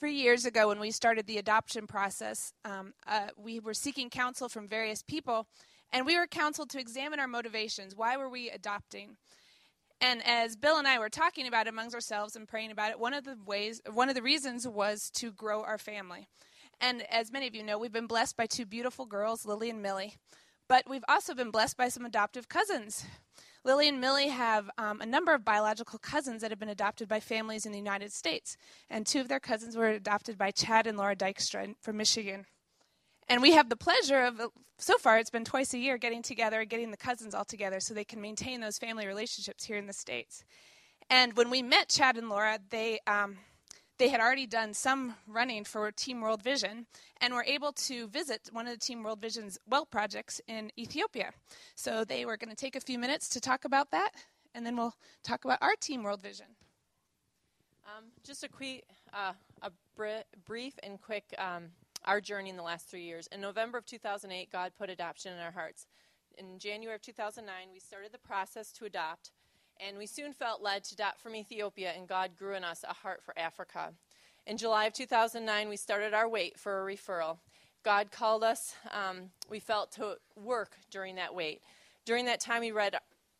three years ago, when we started the adoption process, um, uh, we were seeking counsel from various people, and we were counseled to examine our motivations. Why were we adopting? And as Bill and I were talking about amongst ourselves and praying about it, one of the ways, one of the reasons was to grow our family. And as many of you know, we've been blessed by two beautiful girls, Lily and Millie. But we've also been blessed by some adoptive cousins. Lily and Millie have um, a number of biological cousins that have been adopted by families in the United States. And two of their cousins were adopted by Chad and Lora Dykstra from Michigan. And we have the pleasure of, so far, it's been twice a year getting together, getting the cousins all together so they can maintain those family relationships here in the States. And when we met Chad and Lora, they, um, they had already done some running for Team World Vision and were able to visit one of the Team World Vision's well projects in Ethiopia. So they were going to take a few minutes to talk about that, and then we'll talk about our Team World Vision. Um, just a quick, uh, a br- brief and quick um, our journey in the last three years. In November of 2008, God put adoption in our hearts. In January of 2009, we started the process to adopt, and we soon felt led to adopt from Ethiopia, and God grew in us a heart for Africa. In July of 2009, we started our wait for a referral. God called us, um, we felt, to work during that wait. During that time, we read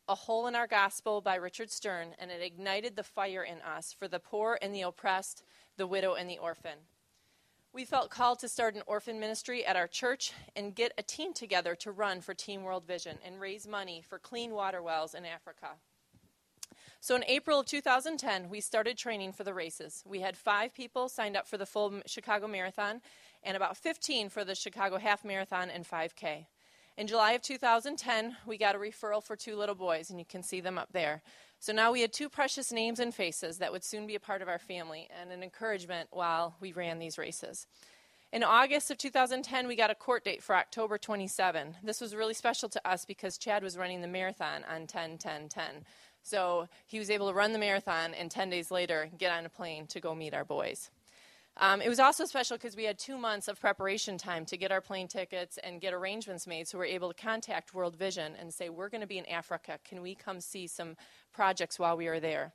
A Hole in Our Gospel by Richard Stearns, and it ignited the fire in us for the poor and the oppressed, the widow and the orphan. We felt called to start an orphan ministry at our church and get a team together to run for Team World Vision and raise money for clean water wells in Africa. So in April of 2010, we started training for the races. We had five people signed up for the full Chicago Marathon and about 15 for the Chicago Half Marathon and 5K. In July of 2010, we got a referral for two little boys, and you can see them up there. So now we had two precious names and faces that would soon be a part of our family and an encouragement while we ran these races. In August of 2010, we got a court date for October 27. This was really special to us because Chad was running the marathon on 10 10 10. So he was able to run the marathon and 10 days later get on a plane to go meet our boys. Um, it was also special because we had two months of preparation time to get our plane tickets and get arrangements made so we were able to contact World Vision and say, We're going to be in Africa. Can we come see some projects while we are there?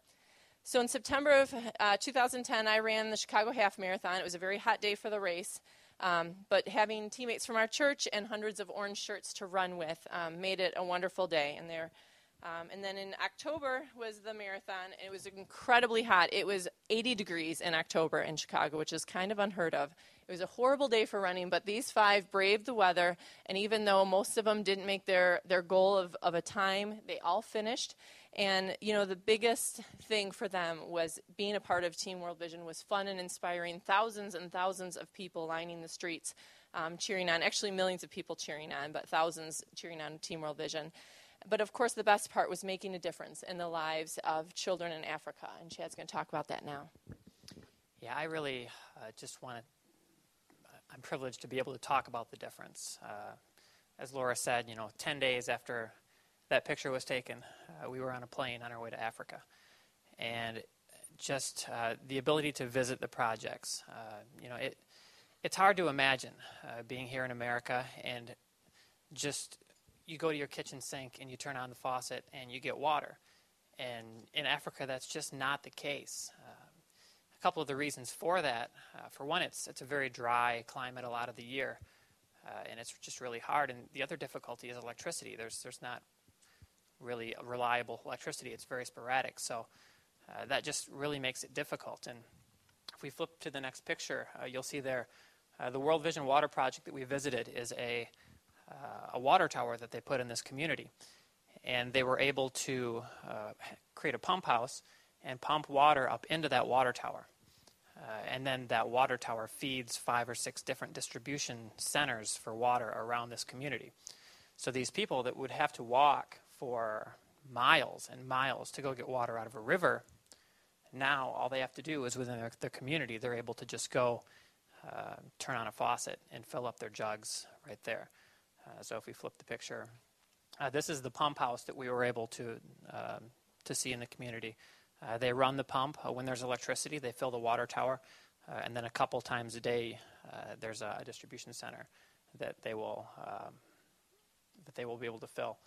So in September of uh, 2010, I ran the Chicago Half Marathon. It was a very hot day for the race. Um, but having teammates from our church and hundreds of orange shirts to run with um, made it a wonderful day. And there um, and then in October was the marathon. It was incredibly hot. It was 80 degrees in October in Chicago, which is kind of unheard of. It was a horrible day for running, but these five braved the weather. And even though most of them didn't make their, their goal of, of a time, they all finished. And, you know, the biggest thing for them was being a part of Team World Vision was fun and inspiring. Thousands and thousands of people lining the streets, um, cheering on. Actually, millions of people cheering on, but thousands cheering on Team World Vision. But of course, the best part was making a difference in the lives of children in Africa. And Chad's going to talk about that now. Yeah, I really uh, just want to, I'm privileged to be able to talk about the difference. Uh, as Lora said, you know, 10 days after that picture was taken, uh, we were on a plane on our way to Africa. And just uh, the ability to visit the projects, uh, you know, it, it's hard to imagine uh, being here in America and just you go to your kitchen sink and you turn on the faucet and you get water. And in Africa, that's just not the case. Uh, a couple of the reasons for that uh, for one, it's, it's a very dry climate a lot of the year, uh, and it's just really hard. And the other difficulty is electricity. There's, there's not really reliable electricity, it's very sporadic. So uh, that just really makes it difficult. And if we flip to the next picture, uh, you'll see there uh, the World Vision Water Project that we visited is a a water tower that they put in this community. And they were able to uh, create a pump house and pump water up into that water tower. Uh, and then that water tower feeds five or six different distribution centers for water around this community. So these people that would have to walk for miles and miles to go get water out of a river, now all they have to do is within their, their community, they're able to just go uh, turn on a faucet and fill up their jugs right there. Uh, so if we flip the picture, uh, this is the pump house that we were able to um, to see in the community. Uh, they run the pump when there's electricity. They fill the water tower, and then a couple times a day, there's a, distribution center that they will um, that they will be able to fill.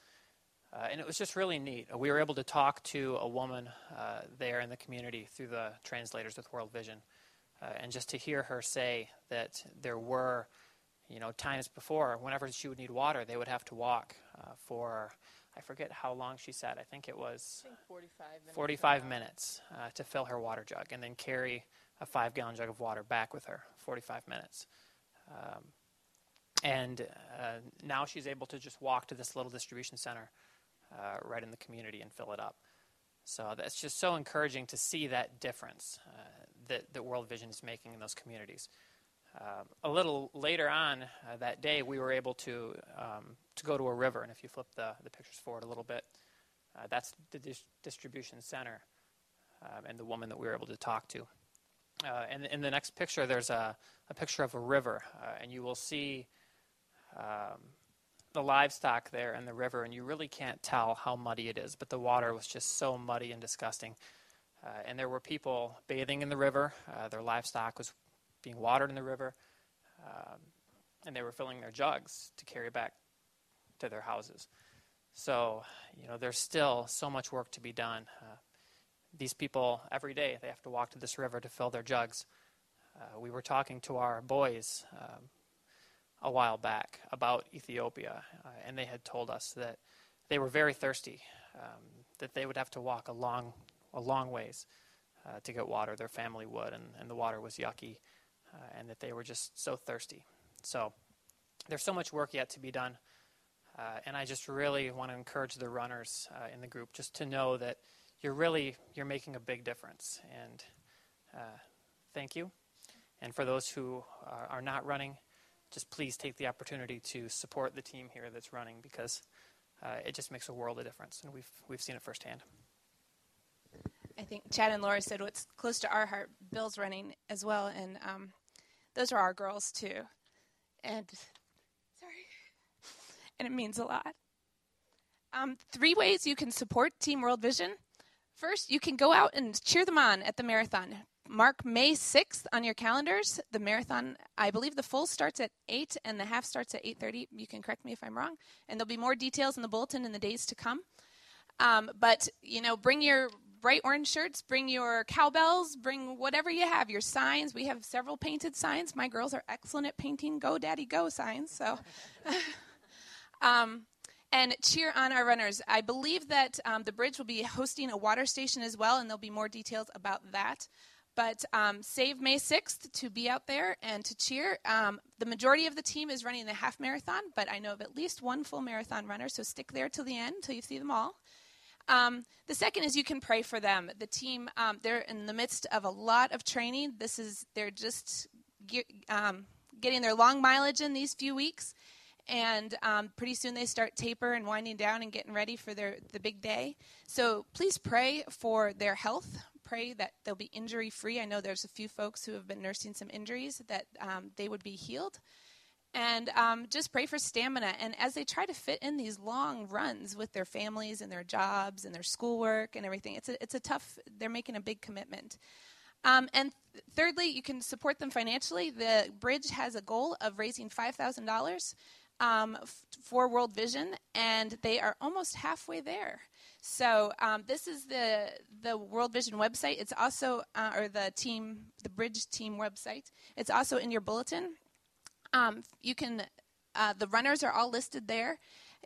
Uh, and it was just really neat. We were able to talk to a woman uh, there in the community through the translators with World Vision. Uh, and just to hear her say that there were, you know, times before, whenever she would need water, they would have to walk uh, for, I forget how long she said. I think it was think 45 minutes. 45 minutes uh, to fill her water jug and then carry a five gallon jug of water back with her 45 minutes um, and uh, now she's able to just walk to this little distribution center uh, right in the community and fill it up so that's just so encouraging to see that difference uh, that, that world vision is making in those communities um, a little later on uh, that day we were able to um, to go to a river and if you flip the, the pictures forward a little bit uh, that's the dis- distribution center um, and the woman that we were able to talk to. Uh, and in the next picture, there's a, a picture of a river, uh, and you will see um, the livestock there in the river, and you really can't tell how muddy it is, but the water was just so muddy and disgusting. Uh, and there were people bathing in the river, uh, their livestock was being watered in the river, um, and they were filling their jugs to carry back to their houses. So, you know, there's still so much work to be done. Uh, these people, every day, they have to walk to this river to fill their jugs. Uh, we were talking to our boys um, a while back about Ethiopia, uh, and they had told us that they were very thirsty, um, that they would have to walk a long, a long ways uh, to get water. Their family would, and, and the water was yucky, and that they were just so thirsty. So there's so much work yet to be done. Uh, and I just really want to encourage the runners uh, in the group just to know that you're really you're making a big difference. And uh, thank you. And for those who are, are, not running, just please take the opportunity to support the team here that's running because uh, it just makes a world of difference, and we've we've seen it firsthand. I think Chad and Lora said what's close to our heart. Bill's running as well, and um, those are our girls too. And sorry. and it means a lot. Um, three ways you can support Team World Vision. First, you can go out and cheer them on at the marathon. Mark May 6th on your calendars. The marathon, I believe the full starts at 8 and the half starts at 8.30. You can correct me if I'm wrong. And there'll be more details in the bulletin in the days to come. Um, but, you know, bring your bright orange shirts, bring your cowbells, bring whatever you have, your signs. We have several painted signs. My girls are excellent at painting Go Daddy Go signs. So... Um, and cheer on our runners. I believe that um, the bridge will be hosting a water station as well, and there'll be more details about that. But um, save May 6th to be out there and to cheer. Um, the majority of the team is running the half marathon, but I know of at least one full marathon runner, so stick there till the end, till you see them all. Um, the second is you can pray for them. The team, um, they're in the midst of a lot of training. This is, they're just um, getting their long mileage in these few weeks and um, pretty soon they start taper and winding down and getting ready for their the big day. So please pray for their health. Pray that they'll be injury free. I know there's a few folks who have been nursing some injuries that um, they would be healed. And um, just pray for stamina. And as they try to fit in these long runs with their families and their jobs and their schoolwork and everything, it's a, it's a tough, they're making a big commitment. Um, and th- thirdly, you can support them financially. The bridge has a goal of raising $5,000 um, f- for World Vision, and they are almost halfway there. So um, this is the the World Vision website. It's also uh, or the team the Bridge team website. It's also in your bulletin. Um, you can uh, the runners are all listed there.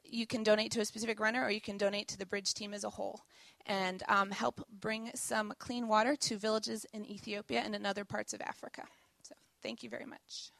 You can donate to a specific runner, or you can donate to the Bridge team as a whole, and um, help bring some clean water to villages in Ethiopia and in other parts of Africa. So thank you very much.